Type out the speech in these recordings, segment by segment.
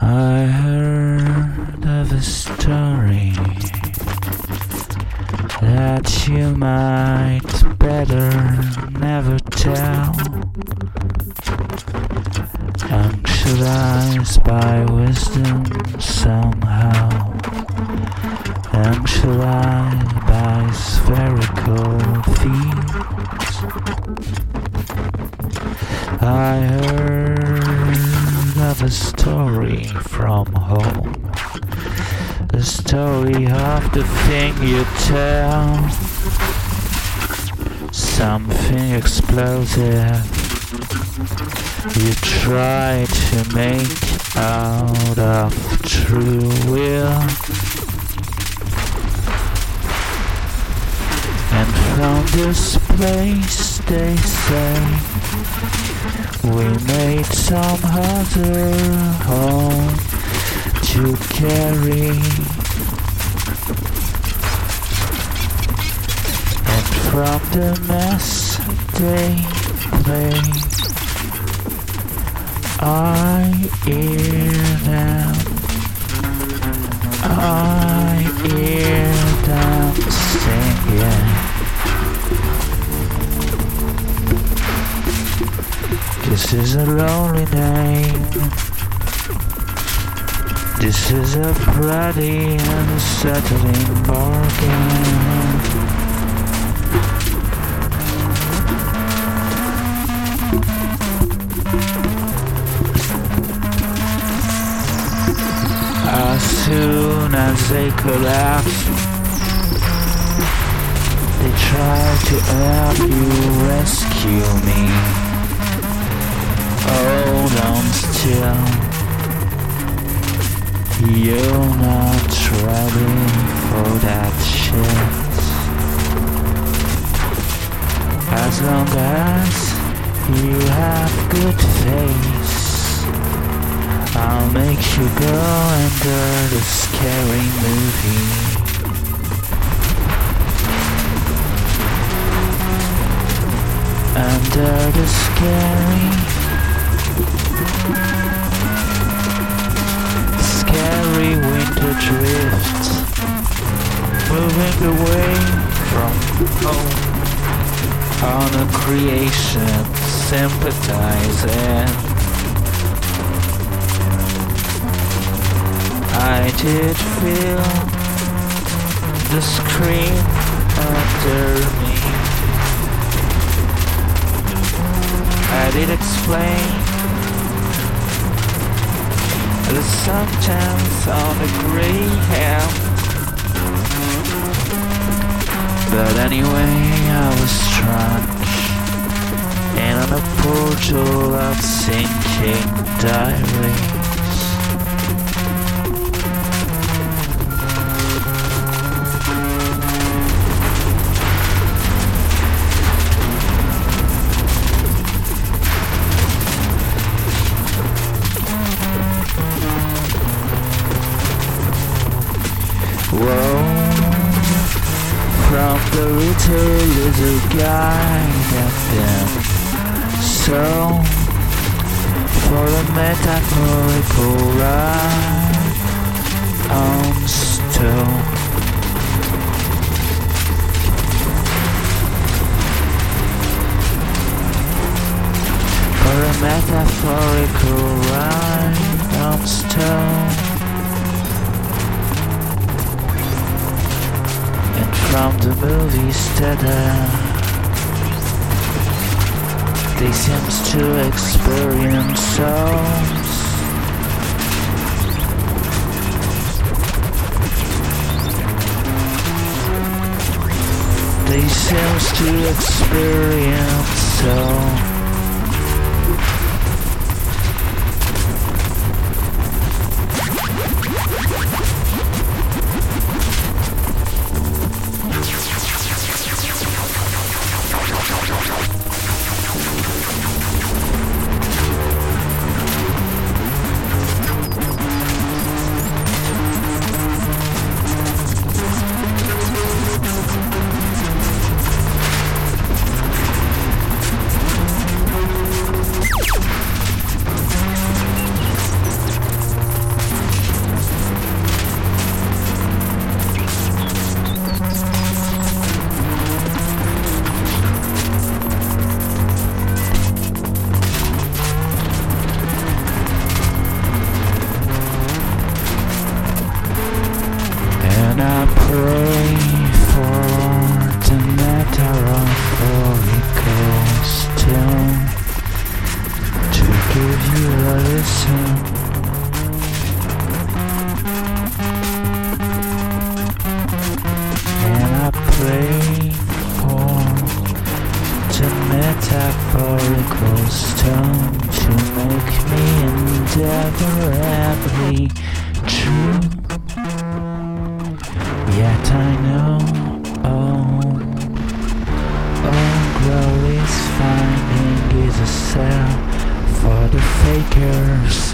I heard of a story that you might better never tell. Anxialized by wisdom somehow, anxialized by spherical feet. I heard of a story from home. The story of the thing you tell. Something explosive. You try to make out of true will. And from this place they say we made some other home to carry. And from the mess they play, I hear them. I is a lonely name. This is a pretty and settling bargain. As soon as they collapse, they try to help you rescue me. Hold on still. You're not ready for that shit. As long as you have good face, I'll make you go under the scary movie. Under the scary Scary winter drifts, moving away from home on a creation, sympathizing. I did feel the scream me. Sometimes on the greyhound. But anyway, I was trapped And on a portal of sinking diaries. from the little guy that been so for the metaphorical ride uh, they seems to experience souls. They seems to experience souls. And I pray for the metaphorical ghost to give you a listen. Pray for the metaphorical stone to make me endeavor every true. Fakers.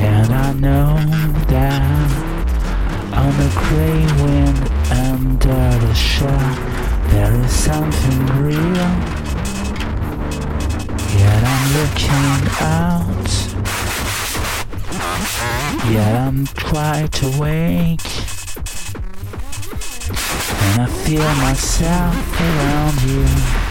And I know that on the grey wind under the shell there is something real. Yet I'm looking out. Yet I'm quite awake. And I feel myself around you.